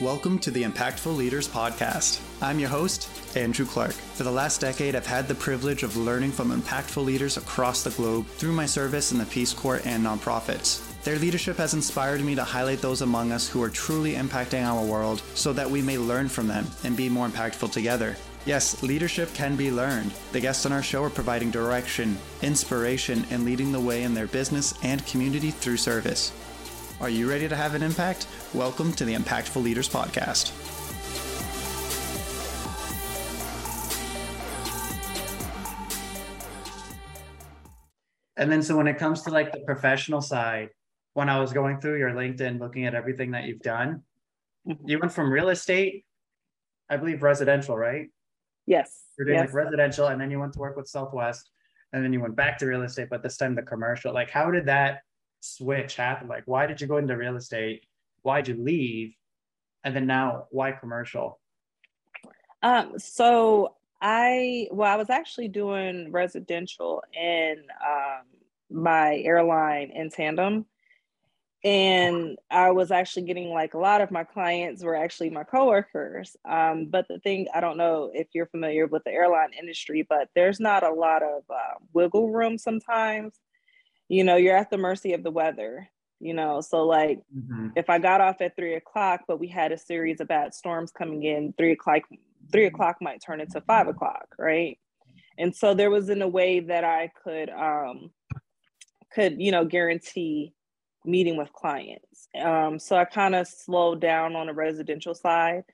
Welcome to the Impactful Leaders Podcast. I'm your host, Andrew Clark. For the last decade, I've had the privilege of learning from impactful leaders across the globe through my service in the Peace Corps and nonprofits. Their leadership has inspired me to highlight those among us who are truly impacting our world so that we may learn from them and be more impactful together. Yes, leadership can be learned. The guests on our show are providing direction, inspiration, and leading the way in their business and community through service. Are you ready to have an impact? Welcome to the Impactful Leaders Podcast. And then, so when it comes to like the professional side, when I was going through your LinkedIn, looking at everything that you've done, Mm-hmm. you went from real estate, I believe residential, right? Yes. You're doing yes. like residential, and then you went to work with Southwest, and then you went back to real estate, but this time the commercial. Like, how did that switch happened? Like, why did you go into real estate? Why'd you leave? And then now, why commercial? Um, so I well, I was actually doing residential in um, my airline in tandem. And I was actually getting like a lot of my clients were actually my coworkers. Um, but the thing, I don't know if you're familiar with the airline industry, but there's not a lot of uh, wiggle room sometimes. You know, you're at the mercy of the weather, you know. So, like, Mhm. if I got off at three o'clock, but we had a series of bad storms coming in, three o'clock, three o'clock might turn into five o'clock, right? And so there was in a way that I could um could, you know, guarantee meeting with clients. Um, so I kind of slowed down on the residential side.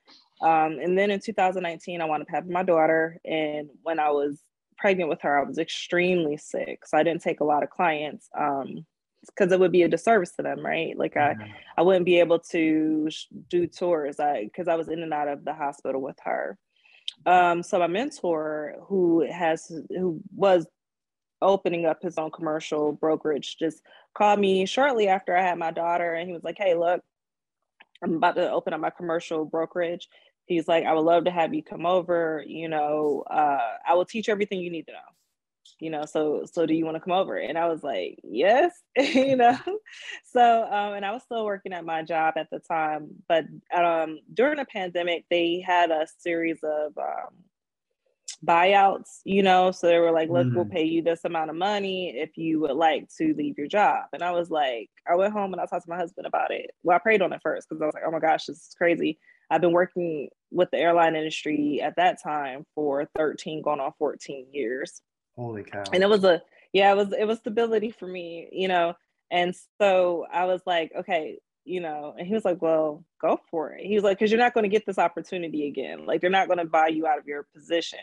Um, and then in 2019, I wound up having my daughter. And when I was pregnant with her, I was extremely sick. So I didn't take a lot of clients. Um, because it would be a disservice to them, right? Like I. I wouldn't be able to sh- do tours I because I was in and out of the hospital with her. Um, so my mentor, who has who was opening up his own commercial brokerage, just called me shortly after I had my daughter, and he was like, "Hey, look, I'm about to open up my commercial brokerage." He's like, "I would love to have you come over. You know, uh, I will teach you everything you need to know." you know so so do you want to come over and i was like yes you know so um and i was still working at my job at the time but um during the pandemic they had a series of um buyouts you know so they were like look we'll Mhm. pay you this amount of money if you would like to leave your job and i was like i went home and i talked to my husband about it well i prayed on it first because i was like oh my gosh this is crazy i've been working with the airline industry at that time for 13 going on 14 years. Holy cow. and it was a yeah it was it was stability for me you know? And so i was like okay you know and he was like well go for it. He was like because you're not going to get this opportunity again. Like they're not going to buy you out of your position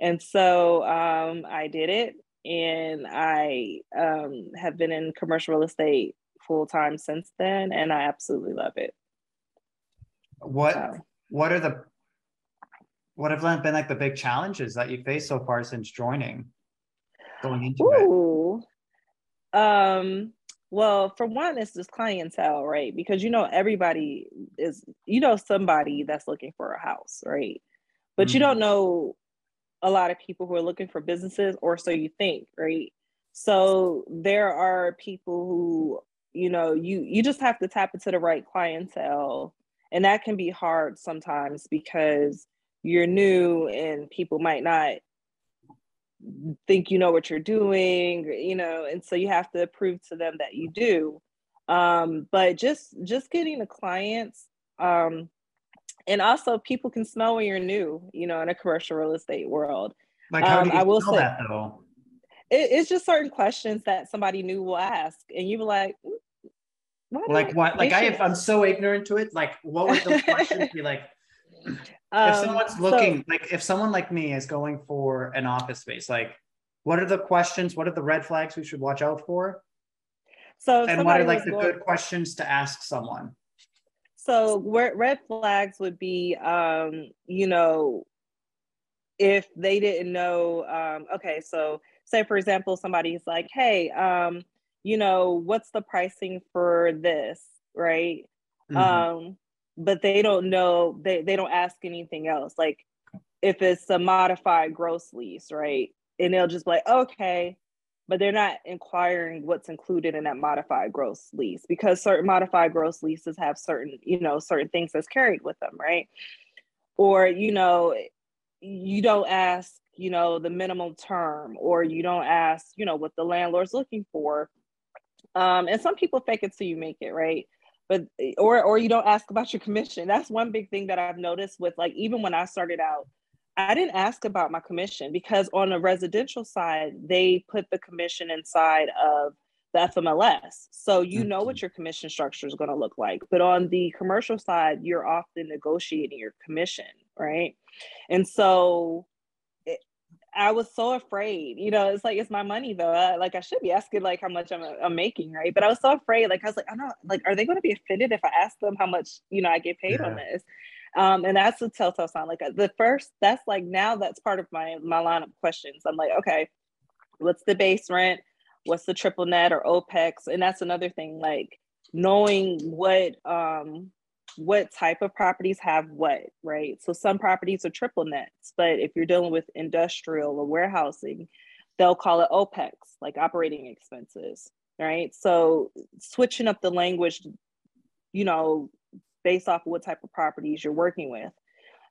and so um, i did it and i um, have been in commercial real estate full time since then and i absolutely love it. What so. What are the what have been like the big challenges that you faced so far since joining going into it Um, well, for one, it's just clientele, right? Because you know, everybody is, you know, somebody that's looking for a house, right? But you Mhm. don't know a lot of people who are looking for businesses, or so you think, right? So there are people who, you know, you you just have to tap into the right clientele. And that can be hard sometimes because you're new and people might not think you know what you're doing you know and so you have to prove to them that you do. Um but just just getting the clients um and also people can smell when you're new you know in a commercial real estate world. Like how um, do you I will say- that though? It, it's just certain questions that somebody new will ask and you are like "Mm, why do like what like i should-" i'm so ignorant to it like what would the questions be like? If Um, someone's so- looking like if someone like me is going for an office space like what are the questions what are the red flags we should watch out for? So and what are like the going- good questions to ask someone? So red flags would be, um, you know, if they didn't know, um, okay, so say for example, somebody's like, hey, um, you know, what's the pricing for this, right? Mhm. Um, but they don't know, they, they don't ask anything else. Like if it's a modified gross lease, right? And they'll just be like, okay, but they're not inquiring what's included in that modified gross lease because certain modified gross leases have certain, you know, certain things that's carried with them, right? Or, you know, you don't ask, you know, the minimum term, or you don't ask, you know, what the landlord's looking for. Um, and some people fake it till you make it, right? But or or you don't ask about your commission. That's one big thing that I've noticed with like even when I started out, I didn't ask about my commission because on the residential side, they put the commission inside of the FMLS. So you know what mm-hmm. your commission structure is going to look like. But on the commercial side, you're often negotiating your commission, right? And so I was so afraid, you know, it's like, it's my money though. I, like I should be asking like how much I'm, I'm making, right? But I was so afraid. Like I was like, I don't like, are they going to be offended if I ask them how much, you know, I get paid yeah. on this? Um, and that's a telltale sign. Like uh, the first, that's like now that's part of my my line of questions. I'm like, okay, what's the base rent? What's the triple net or OPEX? And that's another thing, like knowing what um what type of properties have what, right? So some properties are triple nets, but if you're dealing with industrial or warehousing, they'll call it OPEX, like operating expenses, right? So switching up the language, you know, based off of what type of properties you're working with.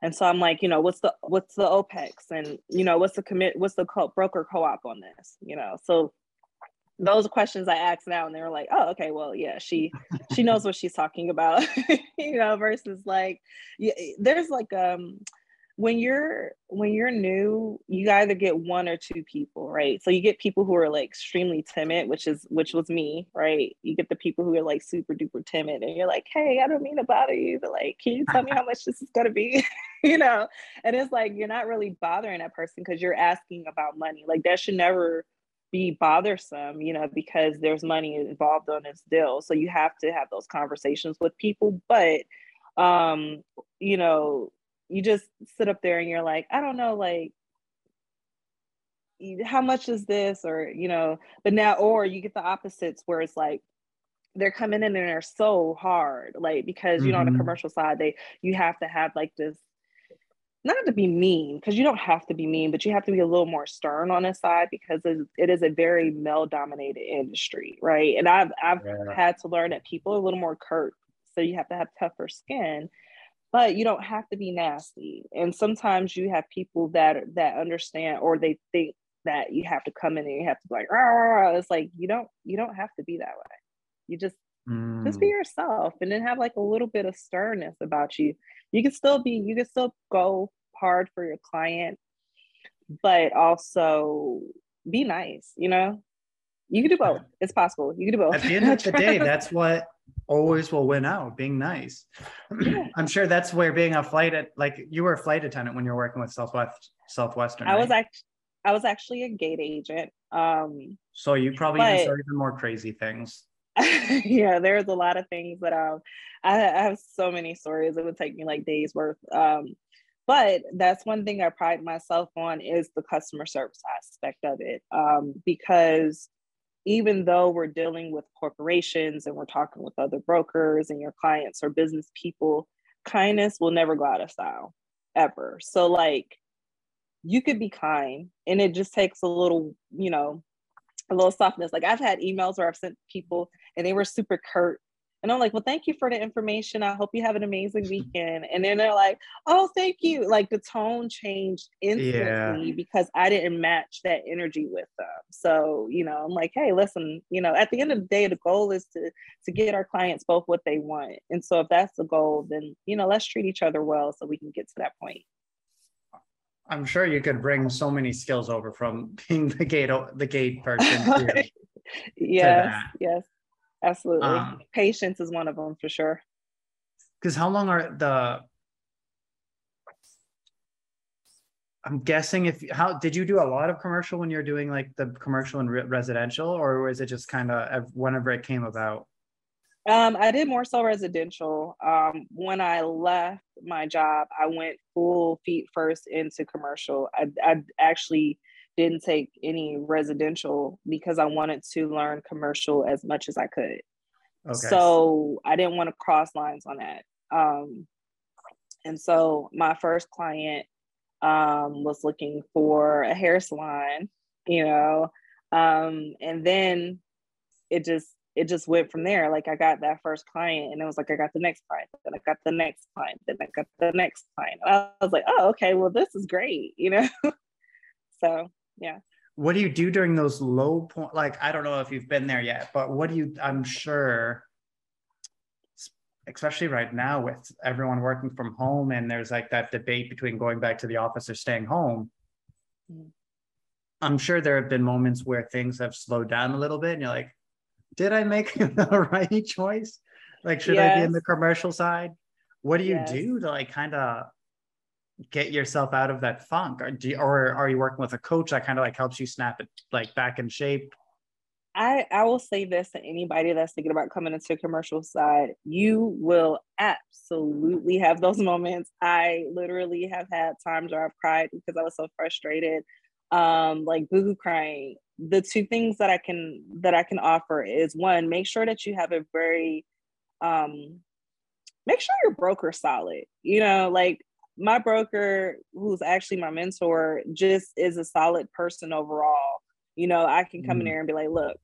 And so I'm like, you know, what's the what's the OPEX and you know what's the commit what's the co- broker co-op on this, you know? So those questions I asked now, and they were like, oh, okay, well, yeah, she she knows what she's talking about, you know, versus like, yeah, there's like um when you're when you're new you either get one or two people right? So you get people who are like extremely timid which is which was me right? You get the people who are like super duper timid and you're like hey i don't mean to bother you but like can you tell me how much this is going to be? You know? And it's like you're not really bothering that person because you're asking about money. Like that should never be bothersome you know because there's money involved on this deal so you have to have those conversations with people but um you know you just sit up there and you're like, I don't know, like, how much is this? Or, you know, but now, or you get the opposites where it's like, they're coming in and they're so hard, like, because, you mm-hmm. know, on the mm-hmm. commercial side, they, you have to have like this, not to be mean, because you don't have to be mean, but you have to be a little more stern on this side because it is a very male dominated industry, right? And I've, I've yeah. had to learn that people are a little more curt. So you have to have tougher skin but you don't have to be nasty and sometimes you have people that that understand or they think that you have to come in and you have to be like Rah! it's like you don't you don't have to be that way you just mm. just be mm. yourself and then have like a little bit of sternness about you. You can still be you can still go hard for your client but also be nice you know? You can do both. It's possible. You can do both. At the end of the day that's what always will win out being nice. I'm sure that's where being a flight at like you were a flight attendant when you're working with southwest southwestern i was actually i was actually a gate agent um so you probably saw even more crazy things yeah there's a lot of things that um I, I have so many stories it would take me like days worth um but that's one thing i pride myself on is the customer service aspect of it um because even though we're dealing with corporations and we're talking with other brokers and your clients or business people, kindness will never go out of style ever. So, like, you could be kind and it just takes a little, you know, a little softness. Like, I've had emails where I've sent people and they were super curt and I'm like, well, thank you for the information. I hope you have an amazing weekend. And then they're like, oh, thank you. Like the tone changed instantly yeah. because I didn't match that energy with them. So, you know, I'm like, hey, listen, you know, at the end of the day, the goal is to to get our clients both what they want. And so if that's the goal, then you know, let's treat each other well so we can get to that point. I'm sure you could bring so many skills over from being the gate the gate person. yes, yes absolutely. Um, Patience is one of them for sure. Because how long are the? I'm guessing if how did you do a lot of commercial when you're doing like the commercial and re- residential, or was it just kind of whenever it came about? Um, I did more so residential. Um, when I left my job, I went full feet first into commercial. I, I actually didn't take any residential because I wanted to learn commercial as much as I could. Okay. So I didn't want to cross lines on that. Um, and so my first client um, was looking for a hair salon, you know, Um, and then it just it just went from there. Like I got that first client and it was like I got the next client, then I got the next client, then I got the next client. I was like, oh, okay, well, this is great, you know? so yeah. What do you do during those low point? Like, I don't know if you've been there yet, but what do you, I'm sure, especially right now with everyone working from home and there's like that debate between going back to the office or staying home. Mm-hmm. I'm sure there have been moments where things have slowed down a little bit and you're like, did I make the right choice? Like, should yes. I be in the commercial side? What do you yes. do to like kind of get yourself out of that funk? Or do you, or are you working with a coach that kind of like helps you snap it like back in shape? I, I will say this to anybody that's thinking about coming into commercial side, you will absolutely have those moments. I literally have had times where I've cried because I was so frustrated, um, like boo crying the two things that I can that I can offer is one, make sure that you have a very um make sure your broker solid. You know, like my broker who's actually my mentor just is a solid person overall. You know, I can come mm. in there and be like, look,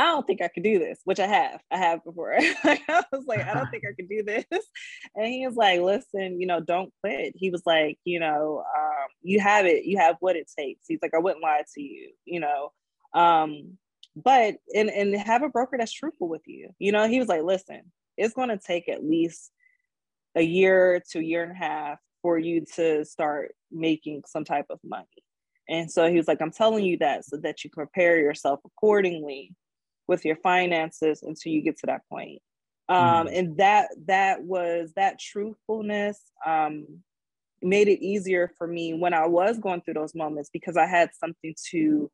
I don't think I could do this, which I have. I have before. I was like, I don't think I could do this. And he was like, listen, you know, don't quit. He was like, you know, um, you have it, you have what it takes. He's like, I wouldn't lie to you, you know. Um, but and and have a broker that's truthful with you. You know, he was like, listen, it's gonna take at least a year to a year and a half for you to start making some type of money. And so he was like, I'm telling you that so that you prepare yourself accordingly with your finances until you get to that point. Um, mm. And that that was that truthfulness um, made it easier for me when I was going through those moments because I had something to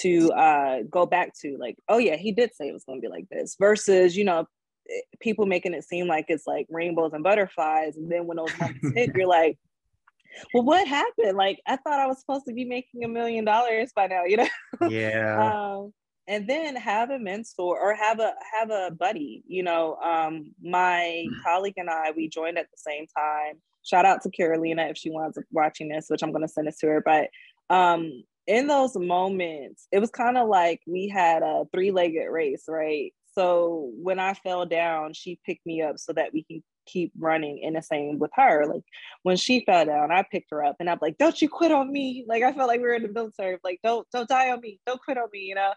to uh, go back to. Like, oh yeah, he did say it was going to be like this. Versus, you know, eh, people making it seem like it's like rainbows and butterflies, and then when those moments hit, you're like, well, what happened? Like, I thought I was supposed to be making a million dollars by now, you know? Yeah. um, and then have a mentor or have a have a buddy you know um, my mm. colleague and i we joined at the same time. Shout out to carolina if she wants watching this which i'm going to send this to her but um, in those moments it was kind of like we had a three-legged race right? So when i fell down she picked me up so that we can keep running in the same with her like when she fell down i picked her up and i'm like don't you quit on me like i felt like we were in the military like don't don't die on me don't quit on me you know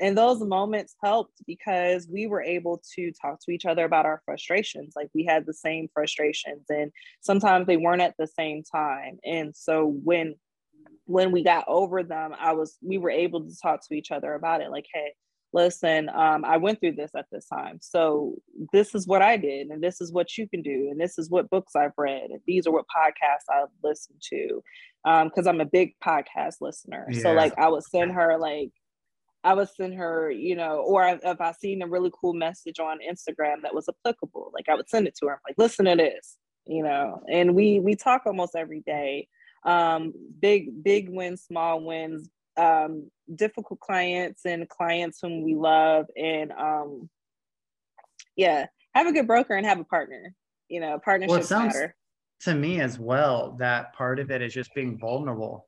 and those moments helped because we were able to talk to each other about our frustrations. Like we had the same frustrations and sometimes they weren't at the same time. And so when when we got over them i was we were able to talk to each other about it like hey listen um, i went through this at this time. So this is what i did and this is what you can do and this is what books i've read and these are what podcasts i've listened to because um, i'm a big podcast listener. Yeah. so like i would send her like I would send her, you know, or if I seen a really cool message on Instagram that was applicable, like I would send it to her. I'm like, listen to this, you know, and we we talk almost every day. Um, big big wins, small wins, um, difficult clients and clients whom we love, and um, yeah, have a good broker and have a partner. You know, partnership well, sounds matter. To me as well, that part of it is just being vulnerable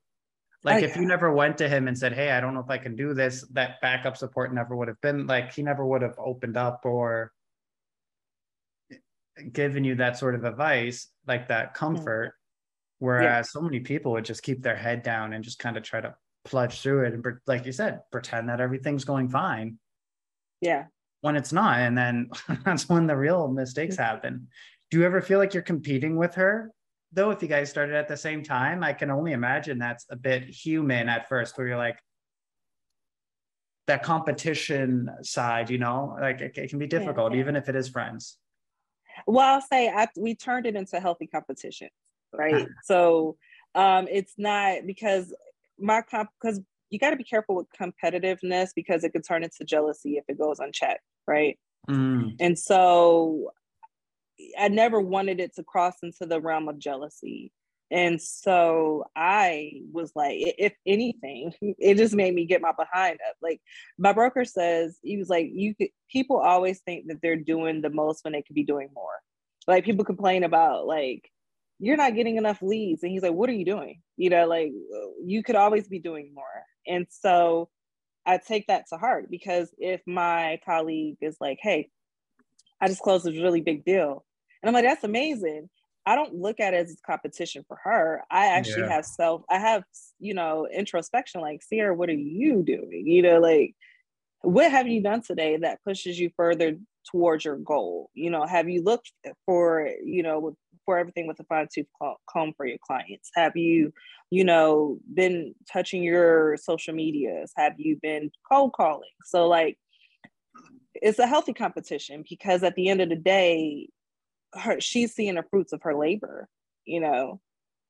like if you never went to him and said, "Hey, I don't know if I can do this," that backup support never would have been like he never would have opened up or given you that sort of advice, like that comfort. Whereas yeah. so many people would just keep their head down and just kind of try to plunge through it and, like you said, pretend that everything's going fine. Yeah. When it's not, and then that's when the real mistakes mm-hmm. happen. Do you ever feel like you're competing with her though if you guys started at the same time i can only imagine that's a bit human at first where you're like that competition side you know like it, it can be difficult yeah, even if it is friends. Well i'll say I, we turned it into healthy competition right? So um it's not because my comp because you got to be careful with competitiveness because it could turn into jealousy if it goes unchecked right? Mm. and so I never wanted it to cross into the realm of jealousy. And so I was like, if anything, it just made me get my behind up. Like my broker says, he was like, you could, people always think that they're doing the most when they could be doing more. Like people complain about like, you're not getting enough leads. And he's like, what are you doing? You know, like you could always be doing more. And so I take that to heart because if my colleague is like, hey, I just closed this really big deal. And I'm like, that's amazing. I don't look at it as competition for her. I actually yeah. have self, I have, you know, introspection like, Ceaira, what are you doing? You know, like, what have you done today that pushes you further towards your goal? You know, have you looked for, you know, for everything with a fine tooth comb for your clients? Have you, you know, been touching your social medias? Have you been cold calling? So, like, it's a healthy competition because at the end of the day, her she's seeing the fruits of her labor, you know.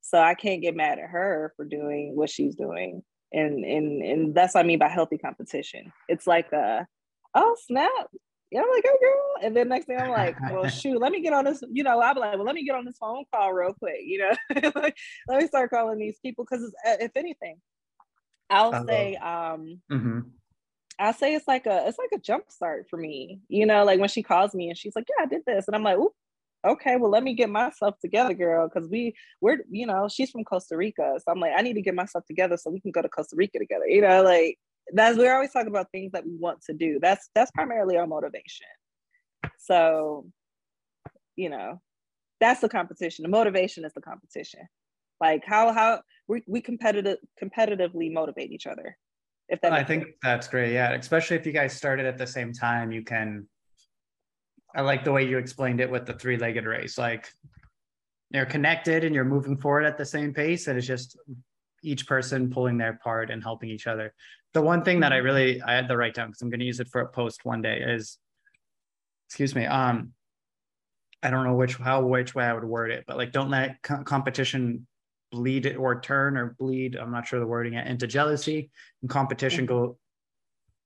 So I can't get mad at her for doing what she's doing. And and and that's what I mean by healthy competition. It's like a oh snap. Yeah, I'm like, oh girl. And then next thing I'm like, well, shoot, let me get on this, you know, I'll be like, well, let me get on this phone call real quick, you know. let me start calling these people because uh, if anything, I'll say um mm-hmm. I say it's like a it's like a jump start for me. You know, like when she calls me and she's like, "Yeah, I did this," and I'm like, okay, well, let me get myself together, girl, because we we're you know she's from Costa Rica, so I'm like, I need to get myself together so we can go to Costa Rica together. You know, like that's we're always talking about things that we want to do. That's that's primarily our motivation. So, you know, that's the competition. The motivation is the competition. Like how how we we competitive competitively motivate each other. If that I think sense. that's great. Yeah, especially if you guys started at the same time, you can. I like the way you explained it with the three-legged race. Like you're connected and you're moving forward at the same pace, and it's just each person pulling their part and helping each other. The one thing that I really I had the right down because I'm going to use it for a post one day is, excuse me, um, I don't know which how which way I would word it, but like don't let co- competition bleed it or turn or bleed i'm not sure the wording yet into jealousy and competition go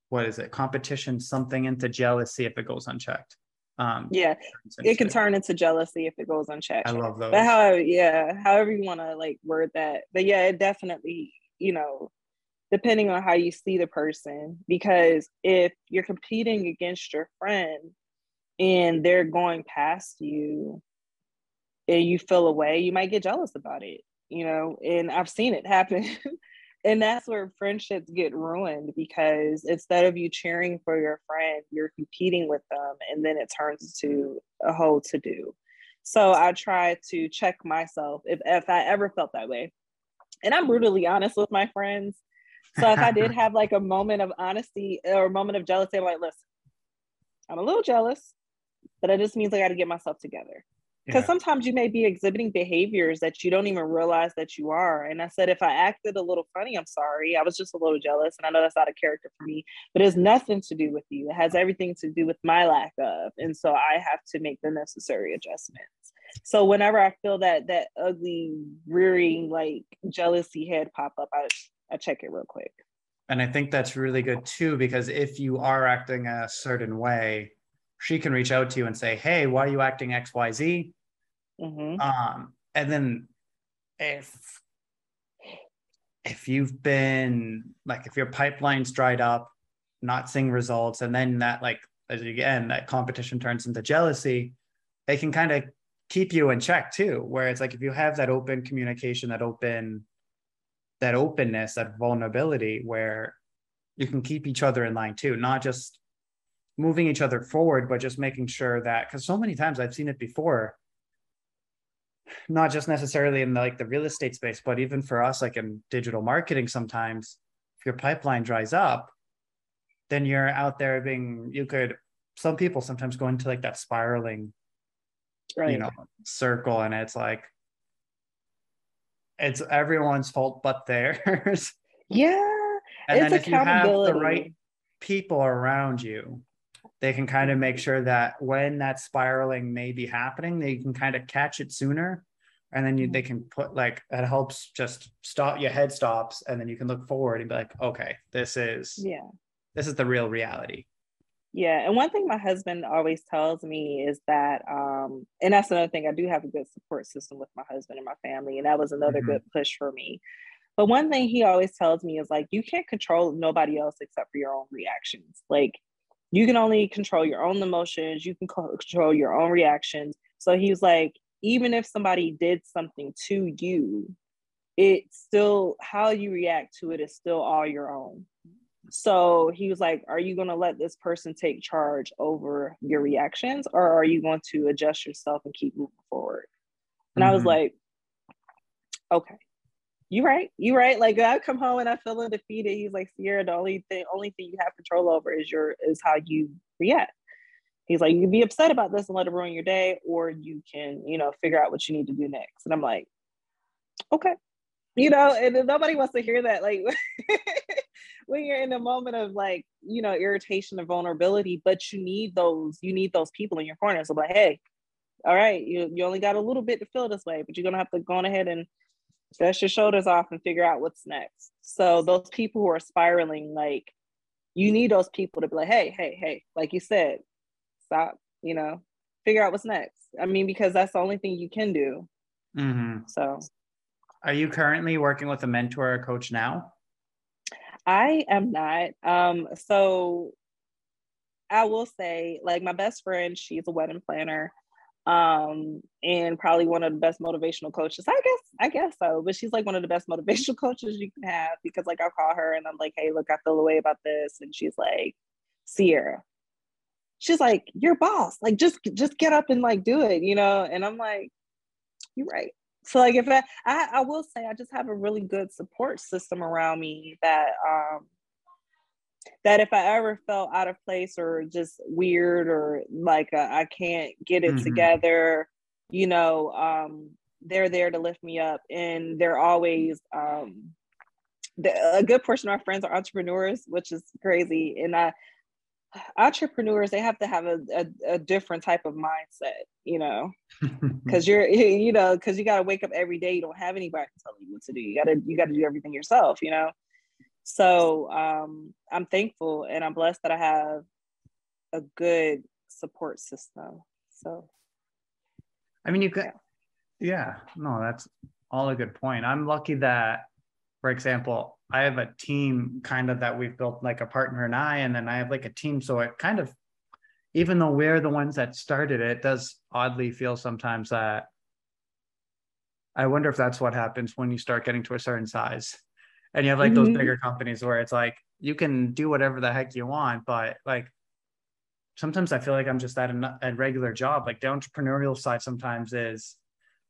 what is it competition something into jealousy if it goes unchecked um yeah it can turn into jealousy if it goes unchecked. I love those. but how yeah however you want to like word that. But yeah it definitely you know depending on how you see the person because if you're competing against your friend and they're going past you and you feel away you might get jealous about it you know, and I've seen it happen. and that's where friendships get ruined because instead of you cheering for your friend, you're competing with them, and then it turns to a whole to do. So I try to check myself if, if I ever felt that way. And I'm brutally honest with my friends. So if I did have like a moment of honesty or a moment of jealousy, I'm like, listen, I'm a little jealous, but it just means I got to get myself together because yeah. sometimes you may be exhibiting behaviors that you don't even realize that you are and i said if i acted a little funny i'm sorry. I was just a little jealous and i know that's not a character for me but it's nothing to do with you. It has everything to do with my lack of and so i have to make the necessary adjustments. So whenever i feel that that ugly rearing like jealousy head pop up i, I check it real quick. And i think that's really good too because if you are acting a certain way she can reach out to you and say, "Hey, why are you acting X, Y, Z?" Mm-hmm. Um, and then if if you've been like if your pipeline's dried up, not seeing results, and then that like as again that competition turns into jealousy, they can kind of keep you in check too. Where it's like if you have that open communication, that open that openness, that vulnerability, where you can keep each other in line too, not just moving each other forward, but just making sure that because so many times I've seen it before, not just necessarily in the, like the real estate space, but even for us, like in digital marketing, sometimes if your pipeline dries up, then you're out there being you could some people sometimes go into like that spiraling right. you know circle and it's like it's everyone's fault but theirs yeah and then if you have the right people around you they can kind of make sure that when that spiraling may be happening, they can kind of catch it sooner. And then you, they can put like, it helps just stop your head stops. And then you can look forward and be like, okay, this is, yeah, this is the real reality. Yeah. And one thing my husband always tells me is that, um, and that's another thing, I do have a good support system with my husband and my family. And that was another mm-hmm. good push for me. But one thing he always tells me is like, you can't control nobody else except for your own reactions. Like, you can only control your own emotions you can control your own reactions so he was like even if somebody did something to you it's still how you react to it is still all your own So he was like, Are you going to let this person take charge over your reactions or are you going to adjust yourself and keep moving forward? And mm-hmm. I was mm-hmm. like, Okay, you right, you right. Like I come home and I feel defeated. He's like, Ceaira, the only thing, only thing you have control over is your is how you react. He's like, you can be upset about this and let it ruin your day, or you can, you know, figure out what you need to do next. And I'm like, okay, you know, and nobody wants to hear that. Like when you're in a moment of like, you know, irritation and vulnerability, but you need those, you need those people in your corner. So like, hey, all right, you, you only got a little bit to feel this way, but you're gonna have to go on ahead and dust your shoulders off and figure out what's next. So those people who are spiraling, like you need those people to be like, hey, hey, hey, like you said, stop, you know, figure out what's next. I mean, because that's the only thing you can do. Mm-hmm. So are you currently working with a mentor or coach now? I am not. Um, so I will say, like my best friend, she's a wedding planner, um, and probably one of the best motivational coaches. I guess, I guess so. But she's like one of the best motivational coaches you can have because, like, I'll call her and I'm like, "Hey, look, I feel the way about this," and she's like, "Ceaira." She's like, "Your boss. Like, just just get up and like do it," you know. And I'm like, "You're right." so like if I, I, I will say I just have a really good support system around me that um that if I ever felt out of place or just weird or like uh, I can't get it mm-hmm. together, you know, um, they're there to lift me up, and they're always um, the, a good portion of our friends are entrepreneurs, which is crazy, and I entrepreneurs they have to have a, a, a different type of mindset you know? Because you're you know because you got to wake up every day you don't have anybody to tell you what to do. You gotta you gotta do everything yourself you know so um i'm thankful and i'm blessed that i have a good support system so i mean you could yeah no that's all a good point i'm lucky that for example I have a team kind of that we've built like a partner and I, and then I have like a team. So it kind of, even though we're the ones that started it, it does oddly feel sometimes that I wonder if that's what happens when you start getting to a certain size. And you have like mm-hmm. those bigger companies where it's like you can do whatever the heck you want, but like sometimes I feel like I'm just at a, a regular job. Like the entrepreneurial side sometimes is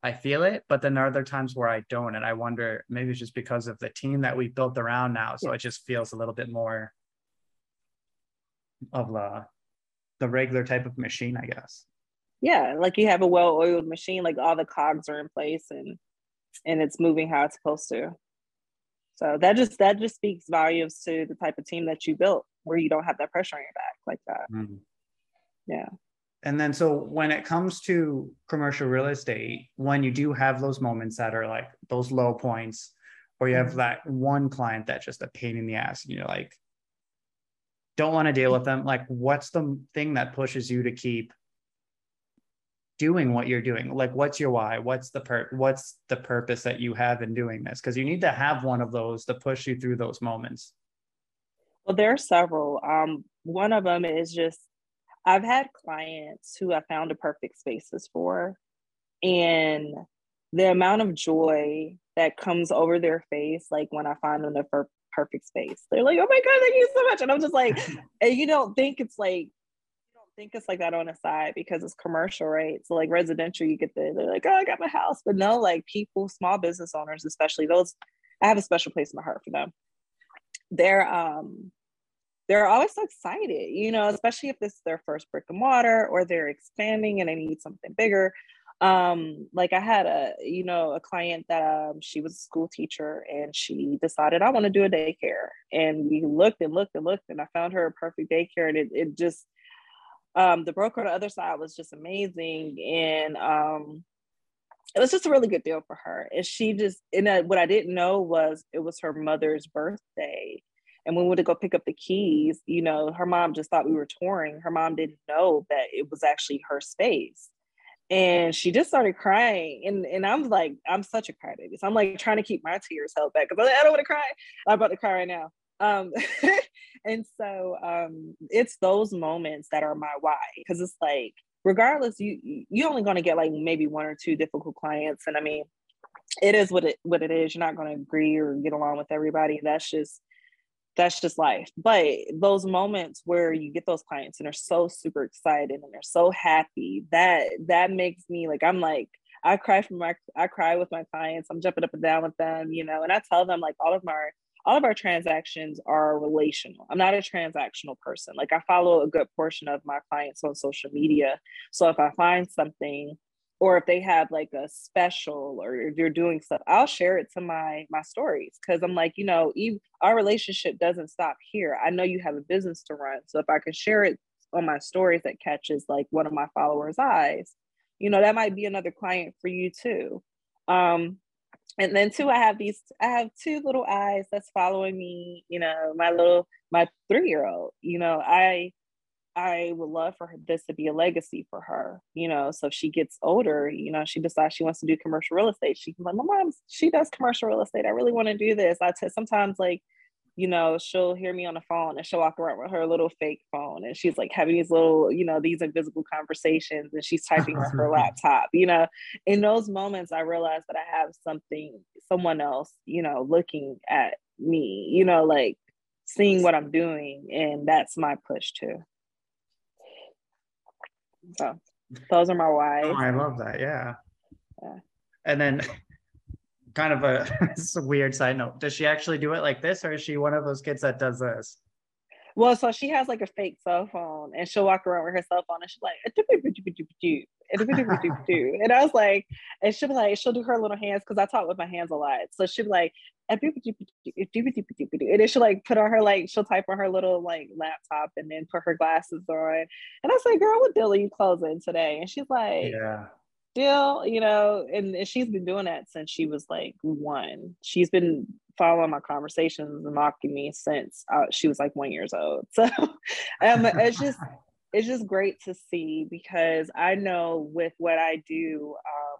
I feel it, but then there are other times where I don't. And I wonder maybe it's just because of the team that we built around now. So yeah. it just feels a little bit more of the the regular type of machine, I guess. Yeah, like you have a well-oiled machine, like all the cogs are in place and and it's moving how it's supposed to. So that just that just speaks volumes to the type of team that you built where you don't have that pressure on your back like that. Mm-hmm. Yeah and then so when it comes to commercial real estate when you do have those moments that are like those low points or you have mm-hmm. that one client that's just a pain in the ass and you're like don't want to deal with them like what's the thing that pushes you to keep doing what you're doing. Like what's your why? What's the per what's the purpose that you have in doing this? Because you need to have one of those to push you through those moments. Well there are several. Um, one of them is just I've had clients who I found the perfect spaces for, and the amount of joy that comes over their face, like when I find them the per- perfect space, they're like, "Oh my god, thank you so much!" And I'm just like, and you don't think it's like, think it's like that on the side because it's commercial, right? So like residential, you get the they're like, "Oh, I got my house," but no, like people, small business owners, especially those, I have a special place in my heart for them. They're um they're always so excited, you know, especially if this is their first brick and mortar or they're expanding and they need something bigger. Um, like I had a, you know, a client that um, she was a school teacher and she decided I want to do a daycare. And we looked and looked and looked and I found her a perfect daycare and it, it just, um, the broker on the other side was just amazing. And um, it was just a really good deal for her. And she just, and what I didn't know was it was her mother's birthday and when we went to go pick up the keys, you know, her mom just thought we were touring. Her mom didn't know that it was actually her space. And she just started crying. And, and I'm like, I'm such a crybaby. So I'm like trying to keep my tears held back because I don't want to cry. I'm about to cry right now. Um, and so um, it's those moments that are my why. Because it's like, regardless, you you only gonna get like maybe one or two difficult clients. And I mean, it is what it what it is. You're not gonna agree or get along with everybody. That's just that's just life. But those moments where you get those clients and they're so super excited and they're so happy, that that makes me like I'm like I cry for my I cry with my clients. I'm jumping up and down with them, you know, and I tell them like all of my all of our transactions are relational. I'm not a transactional person. Like I follow a good portion of my clients on social media. So if I find something or if they have like a special or they're doing stuff i'll share it to my my stories because i'm like you know even, our relationship doesn't stop here i know you have a business to run so if i can share it on my stories that catches like one of my followers eyes you know that might be another client for you too um and then two i have these i have two little eyes that's following me you know my little my three year old you know i I would love for this to be a legacy for her, you know. So if she gets older, you know, she decides she wants to do commercial real estate. She can like, my mom, she does commercial real estate. I really want to do this. I I t- sometimes like, you know, she'll hear me on the phone and she'll walk around with her little fake phone and she's like having these little, you know, these invisible conversations and she's typing on her laptop, you know. In those moments, I realize that I have something, someone else, you know, looking at me, you know, like seeing what I'm doing. And that's my push too. So those are my whys. Oh, I love that. Yeah. yeah. And then kind of a, a weird side note. Does she actually do it like this or is she one of those kids that does this? Well, so she has like a fake cell phone and she'll walk around with her cell phone and she's like, and I was like, and she'll be like, she'll do her little hands because I talk with my hands a lot. So she'll be like, and then she'll like put on her like she'll type on her little like laptop and then put her glasses on. And I was like, girl, what deal are you closing today? And she's like, Yeah. Deal, you know, and, and she's been doing that since she was like one. She's been following my conversations and mocking me since uh, she was like one years old. So um, it's just it's just great to see because I know with what I do, um,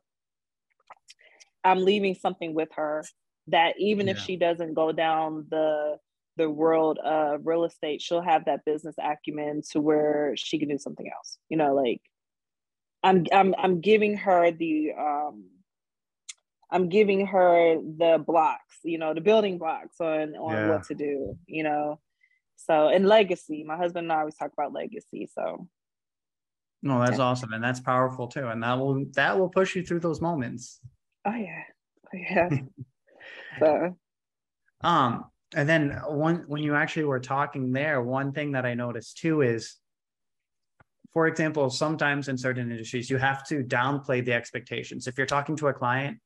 I'm leaving something with her that even yeah. if she doesn't go down the the world of real estate, she'll have that business acumen to where she can do something else. You know, like I'm I'm I'm giving her the um I'm giving her the blocks, you know, the building blocks on on yeah. what to do, you know. So and legacy. My husband and I always talk about legacy. So no, that's yeah. awesome. And that's powerful too. And that will that will push you through those moments. Oh yeah. Oh, yeah. so um and then one when you actually were talking there, one thing that I noticed too is for example, sometimes in certain industries, you have to downplay the expectations. If you're talking to a client,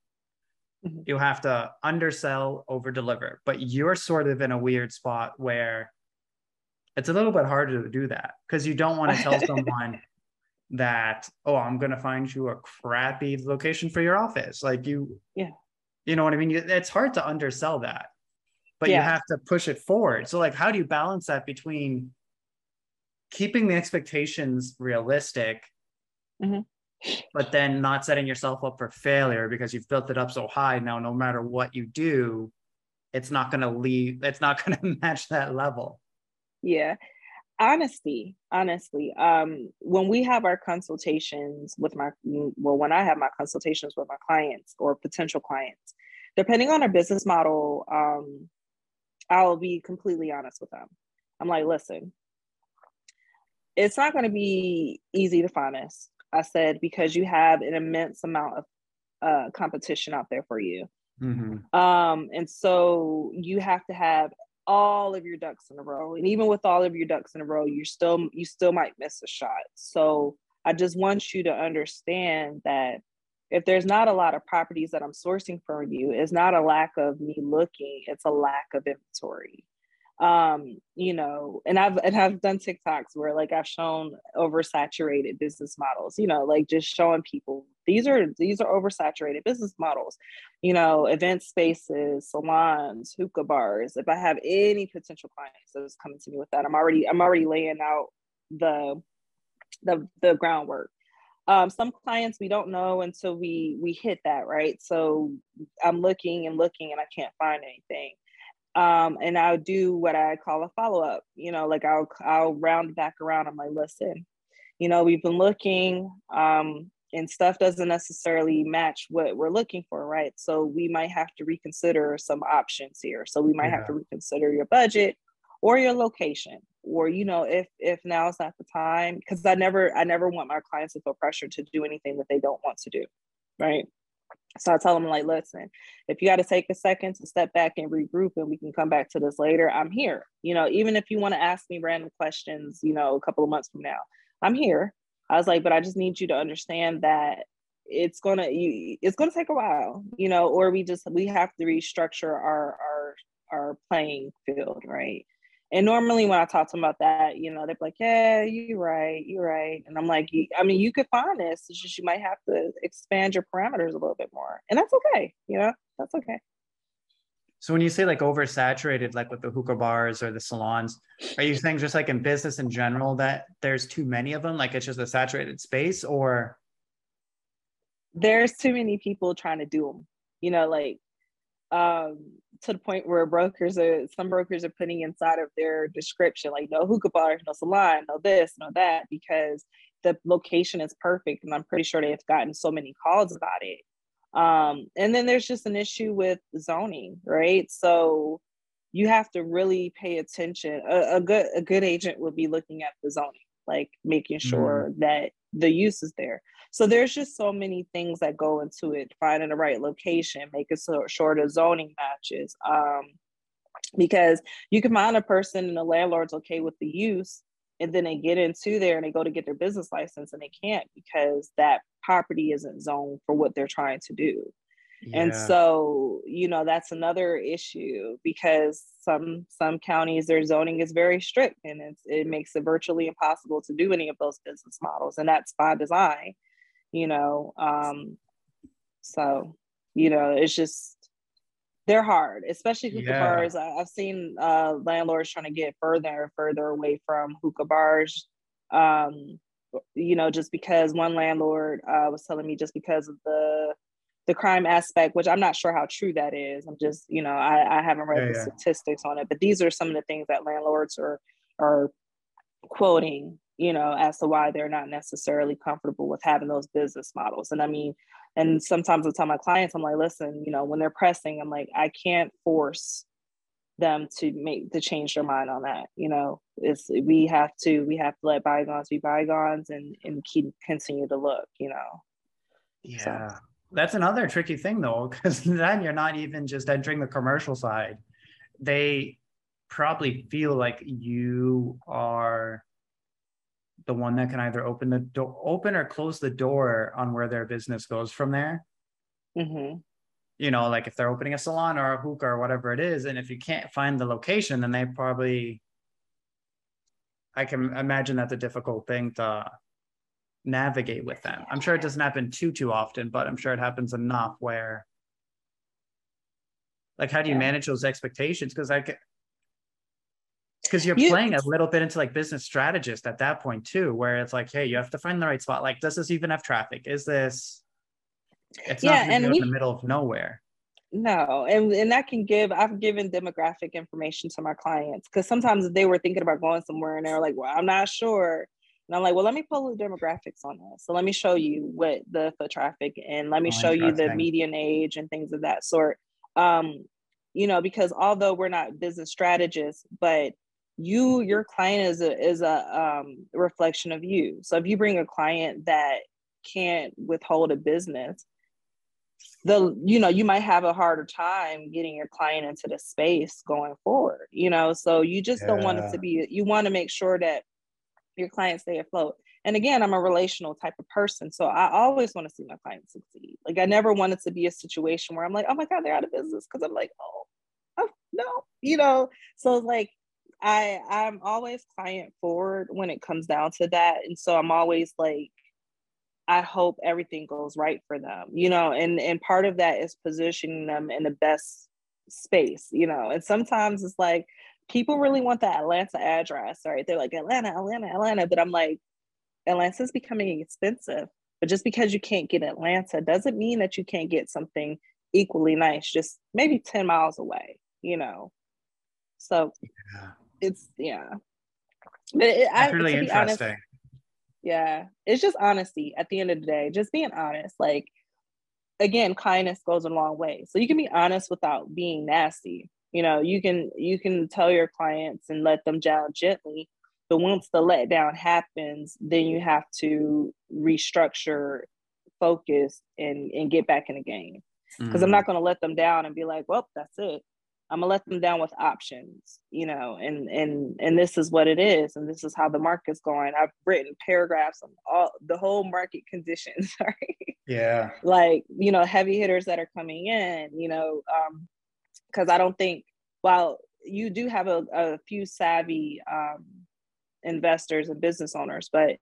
mm-hmm. you have to undersell, over deliver. But you're sort of in a weird spot where it's a little bit harder to do that because you don't want to tell someone that oh i'm going to find you a crappy location for your office like you yeah you know what i mean it's hard to undersell that but yeah. you have to push it forward so like how do you balance that between keeping the expectations realistic mm-hmm. but then not setting yourself up for failure because you've built it up so high. Now no matter what you do it's not going to leave it's not going to match that level. Yeah. Honesty honestly um when we have our consultations with my well when i have my consultations with my clients or potential clients depending on our business model um i'll be completely honest with them. I'm like listen it's not going to be easy to find us i said because you have an immense amount of uh, competition out there for you. Mm-hmm. um and so you have to have all of your ducks in a row. And even with all of your ducks in a row you're still you still might miss a shot. So i just want you to understand that if there's not a lot of properties that i'm sourcing for you it's not a lack of me looking it's a lack of inventory um you know and i've and i've done tiktoks where like i've shown oversaturated business models you know like just showing people these are these are oversaturated business models you know event spaces salons hookah bars. If i have any potential clients that's coming to me with that i'm already i'm already laying out the the the groundwork. Um, some clients we don't know until we we hit that right? So i'm looking and looking and i can't find anything um, and I'll do what I call a follow up. You know, like I'll I'll round back around. I'm like, listen, you know, we've been looking, um, and stuff doesn't necessarily match what we're looking for, right? So we might have to reconsider some options here. So we might yeah. have to reconsider your budget, or your location or you know if if now is not the time because i never i never want my clients to feel pressure to do anything that they don't want to do right so i tell them like listen if you got to take a second to step back and regroup and we can come back to this later i'm here. You know even if you want to ask me random questions you know a couple of months from now i'm here. I was like but i just need you to understand that it's gonna you it's gonna take a while you know or we just we have to restructure our our our playing field right and normally when I talk to them about that, you know, they're like, yeah, you're right, you're right. And I'm like, I mean, you could find this. It's just you might have to expand your parameters a little bit more. And that's okay, you know, that's okay. So when you say like oversaturated, like with the hookah bars or the salons, are you saying just like in business in general that there's too many of them? Like it's just a saturated space or? There's too many people trying to do them, you know, like um, to the point where brokers are some brokers are putting inside of their description like no hookah bar, no salon, no this, no that, because the location is perfect, and I'm pretty sure they've gotten so many calls about it. Um, and then there's just an issue with zoning, right? So you have to really pay attention. A, a good a good agent would be looking at the zoning, like making sure mm. that the use is there. So there's just so many things that go into it, finding the right location, making sure the zoning matches. Um, because you can find a person and the landlord's okay with the use, and then they get into there and they go to get their business license and they can't because that property isn't zoned for what they're trying to do. Yeah. And so, you know, that's another issue because some some counties their zoning is very strict and it's it makes it virtually impossible to do any of those business models and that's by design you know um so you know it's just they're hard especially hookah yeah. bars I, have seen uh landlords trying to get further and further away from hookah bars um you know just because one landlord uh, was telling me just because of the the crime aspect which i'm not sure how true that is i'm just you know i, I haven't read yeah, the yeah. statistics on it but these are some of the things that landlords are are quoting you know, as to why they're not necessarily comfortable with having those business models. And I mean, and sometimes I tell my clients, I'm like, listen, you know, when they're pressing, I'm like, I can't force them to make to change their mind on that. You know, it's we have to we have to let bygones be bygones and and keep continue to look. You know. Yeah. So. That's another tricky thing though, because then you're not even just entering the commercial side. They probably feel like you are the one that can either open the door, open or close the door on where their business goes from there. Mm-hmm. You know, like if they're opening a salon or a hookah or whatever it is, and if you can't find the location, then they probably. I can imagine that's a difficult thing to navigate with them. I'm sure it doesn't happen too too often, but I'm sure it happens enough where. Like, how do you yeah. manage those expectations? Because I because you're you, playing a little bit into like business strategist at that point too where it's like hey you have to find the right spot. Like does this even have traffic? Is this it's yeah, not and we, in the middle of nowhere. No and, and that can give i've given demographic information to my clients because sometimes they were thinking about going somewhere and they're like well i'm not sure. And i'm like well let me pull the demographics on this. So let me show you what the foot traffic and let me oh, show you the median age and things of that sort. Um you know because although we're not business strategists but you your client is a is a um, reflection of you. So if you bring a client that can't withhold a business the you know you might have a harder time getting your client into the space going forward you know? So you just yeah. don't want it to be you want to make sure that your clients stay afloat. And again i'm a relational type of person so i always want to see my clients succeed. Like i never wanted to be a situation where i'm like oh my god they're out of business because i'm like oh, oh no you know? So it's like I I'm always client forward when it comes down to that. And so I'm always like, I hope everything goes right for them, you know, and and part of that is positioning them in the best space, you know. And sometimes it's like people really want the Atlanta address, right? They're like Atlanta, Atlanta, Atlanta, but I'm like Atlanta's becoming expensive. But just because you can't get Atlanta doesn't mean that you can't get something equally nice, just maybe 10 miles away, you know. So yeah it's yeah. But it, I, really interesting. Honest, yeah, it's just honesty at the end of the day. Just being honest. Like again, kindness goes a long way. So you can be honest without being nasty. You know, you can you can tell your clients and let them down gently, but once the letdown happens, then you have to restructure, focus, and and get back in the game. Because mm-hmm. I'm not going to let them down and be like, well, that's it. I'm gonna let them down with options, you know, and and and this is what it is, and this is how the market's going. I've written paragraphs on all the whole market conditions, right? Yeah. Like, you know, heavy hitters that are coming in, you know, um, because I don't think while you do have a, a few savvy um investors and business owners, but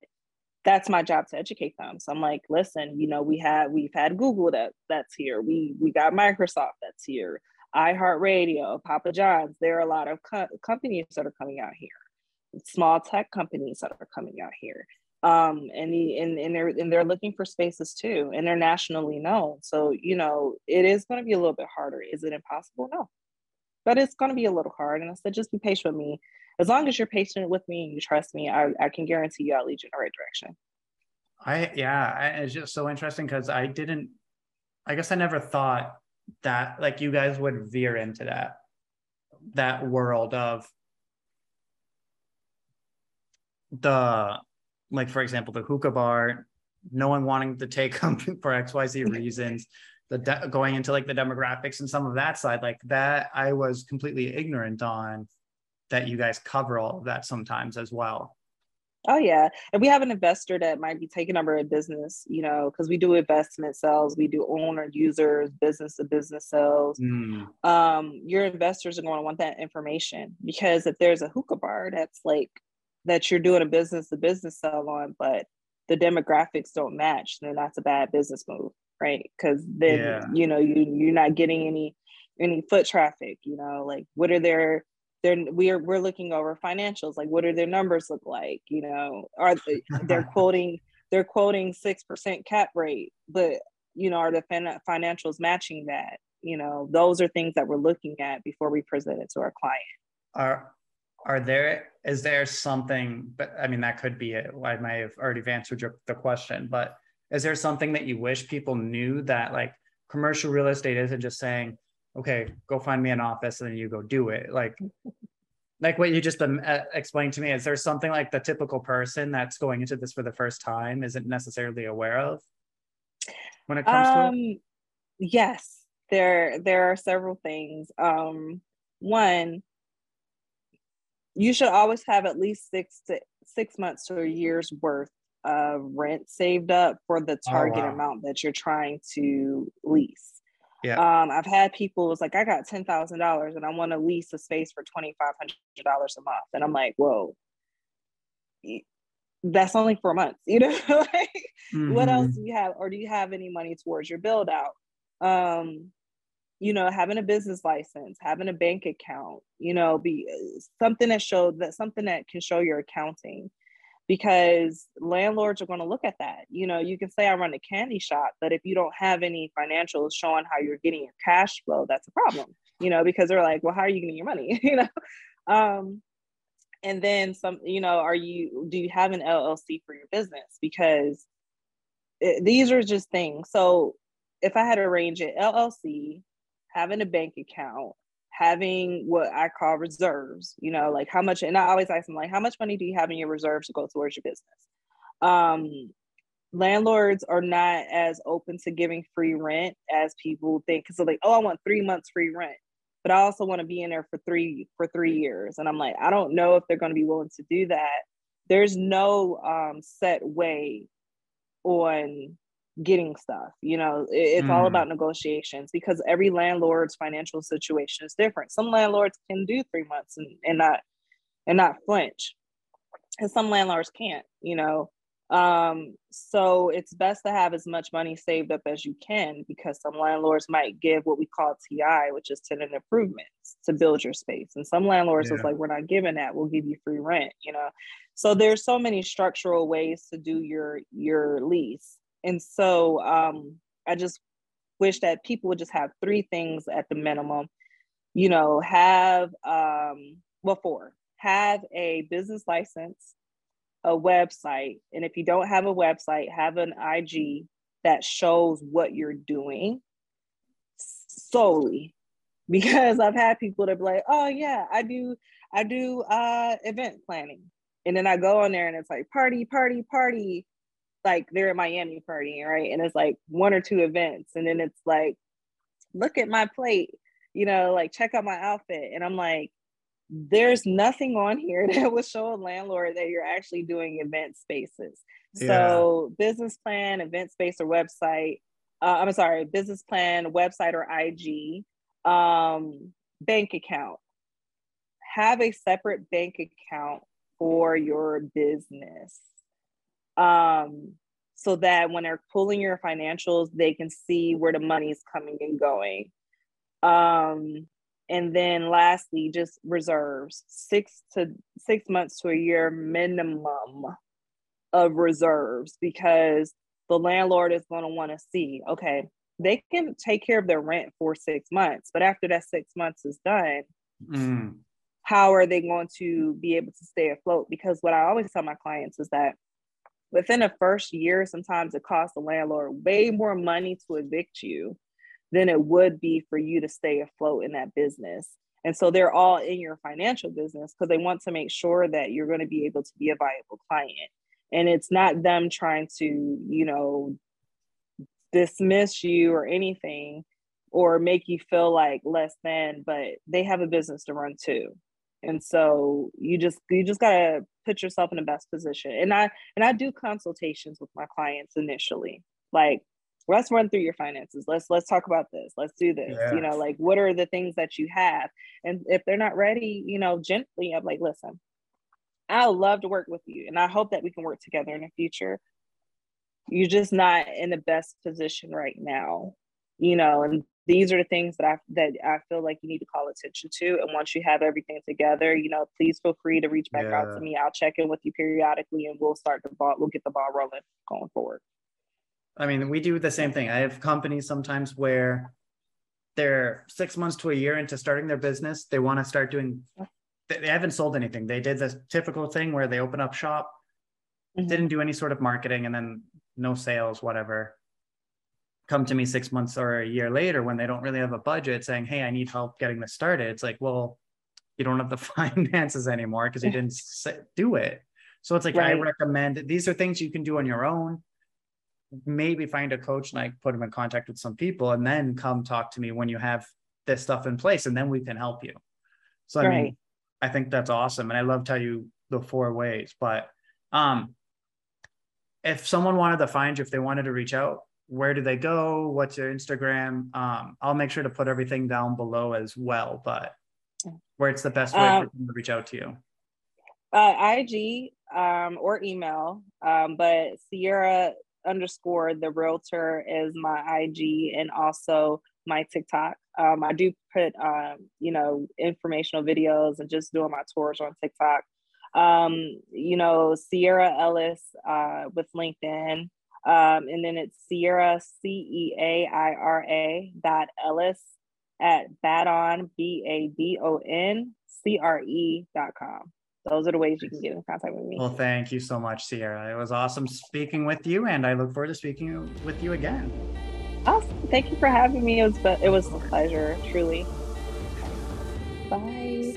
that's my job to educate them. So I'm like, listen, you know, we have we've had Google that that's here. We we got Microsoft that's here iHeartRadio, Papa John's. There are a lot of co- companies that are coming out here, small tech companies that are coming out here. Um, and, the, and, and they're and they're looking for spaces too, and they're nationally known. So you know it is going to be a little bit harder. Is it impossible? No, but it's going to be a little hard. And I said, just be patient with me. As long as you're patient with me and you trust me, I, I can guarantee you I'll lead you in the right direction. I yeah, I, it's just so interesting because I didn't. I guess I never thought that like you guys would veer into that that world of the like for example the hookah bar no one wanting to take them for xyz reasons the de- going into like the demographics and some of that side like that i was completely ignorant on that you guys cover all of that sometimes as well Oh yeah, and we have an investor that might be taking over a business, you know, because we do investment sales, we do owner users, business to business sales. Mm. Um, your investors are going to want that information because if there's a hookah bar that's like that you're doing a business to business sell on, but the demographics don't match, then that's a bad business move, right? Because then yeah. you know you you're not getting any any foot traffic. You know, like what are their they're we're we're looking over financials like what do their numbers look like you know? Are they, they're quoting they're quoting 6% cap rate but you know are the fin- financials matching that? You know those are things that we're looking at before we present it to our client. Are are there is there something but i mean that could be it. I might have already answered your, the question but is there something that you wish people knew that like commercial real estate isn't just saying okay, go find me an office and then you go do it. Like, like what you just um, explained to me, is there something like the typical person that's going into this for the first time isn't necessarily aware of when it comes um, to it? Um, yes, there there are several things. Um, one, you should always have at least six to six months to a year's worth of rent saved up for the oh, target oh, wow. amount that you're trying to lease. Yeah. Um, I've had people was like, I got ten thousand dollars and I want to lease a space for twenty five hundred dollars a month, and I'm like, whoa, that's only four months, you know. like, mm-hmm. what else mm-hmm. do you have, or do you have any money towards your build out? Um, you know, having a business license, having a bank account, you know, be something that showed that something that can show your accounting because landlords are going to look at that. You know, you can say I run a candy shop, but if you don't have any financials showing how you're getting your cash flow, that's a problem. You know, because they're like, well, how are you getting your money? you know, um, and then some. You know, are you do you have an LLC for your business? Because it, these are just things. So if I had to arrange it, LLC, having a bank account, having what I call reserves, you know, like how much, and I always ask them, like, how much money do you have in your reserves to go towards your business? Um, landlords are not as open to giving free rent as people think because they're like, oh, I want three months free rent, but I also want to be in there for three for three years. And I'm like, I don't know if they're going to be willing to do that. There's no um, set way on getting stuff you know it's mm. all about negotiations because every landlord's financial situation is different. Some landlords can do three months and, and not and not flinch and some landlords can't you know? Um so it's best to have as much money saved up as you can because some landlords might give what we call ti which is tenant improvements to build your space. And some landlords yeah. is like we're not giving that. We'll give you free rent you know? So there's so many structural ways to do your your lease and so um, I just wish that people would just have three things at the minimum. You know, have, um, well, four, have a business license, a website. And if you don't have a website, have an IG that shows what you're doing solely because I've had people that be like, oh yeah, I do, I do uh event planning. And then I go on there and it's like party, party, party. Like they're in Miami partying, right? And it's like one or two events. And then it's like, look at my plate, you know, like check out my outfit. And I'm like, there's nothing on here that will show a landlord that you're actually doing event spaces. Yeah. So business plan, event space or website. Uh, I'm sorry, business plan, website or IG, um, bank account. Have a separate bank account for your business. Um, so that when they're pulling your financials, they can see where the money's coming and going. Um, and then lastly, just reserves six to six months to a year minimum of reserves because the landlord is going to want to see okay, they can take care of their rent for six months, but after that six months is done, mm. how are they going to be able to stay afloat? Because what I always tell my clients is that within the first year, sometimes it costs the landlord way more money to evict you than it would be for you to stay afloat in that business. And so they're all in your financial business because they want to make sure that you're going to be able to be a viable client. And it's not them trying to, you know, dismiss you or anything or make you feel like less than, but they have a business to run too. And so you just you just gotta put yourself in the best position. And I and I do consultations with my clients initially. Like let's run through your finances let's let's talk about this let's do this yeah. you know like what are the things that you have and if they're not ready you know gently i'm like listen i love to work with you and i hope that we can work together in the future you're just not in the best position right now you know and these are the things that i that i feel like you need to call attention to and once you have everything together you know please feel free to reach back yeah. out to me i'll check in with you periodically and we'll start the ball we'll get the ball rolling going forward I mean, we do the same thing. I have companies sometimes where they're six months to a year into starting their business. They want to start doing, they haven't sold anything. They did this typical thing where they open up shop, mm-hmm. didn't do any sort of marketing, and then no sales, whatever. Come to me six months or a year later when they don't really have a budget saying, Hey, I need help getting this started. It's like, well, you don't have the finances anymore because you didn't do it. So it's like, right. I recommend these are things you can do on your own maybe find a coach and I put them in contact with some people and then come talk to me when you have this stuff in place and then we can help you. So I right. mean, I think that's awesome. And I love tell you the four ways. But um if someone wanted to find you, if they wanted to reach out, where do they go? What's your Instagram? Um, I'll make sure to put everything down below as well, but where it's the best way um, for them to reach out to you. Uh, IG um, or email, um, but Ceaira underscore the realtor is my IG and also my TikTok. Um, I do put um, you know informational videos and just doing my tours on TikTok. Um, you know Ceaira Ellis uh, with LinkedIn, um, and then it's Ceaira C E A I R A dot Ellis at Badon B A D O N C R E dot com those are the ways you can get in contact with me. Well, thank you so much, Ceaira. It was awesome speaking with you, and I look forward to speaking with you again. Awesome. Thank you for having me. It was it was a pleasure, truly. Bye.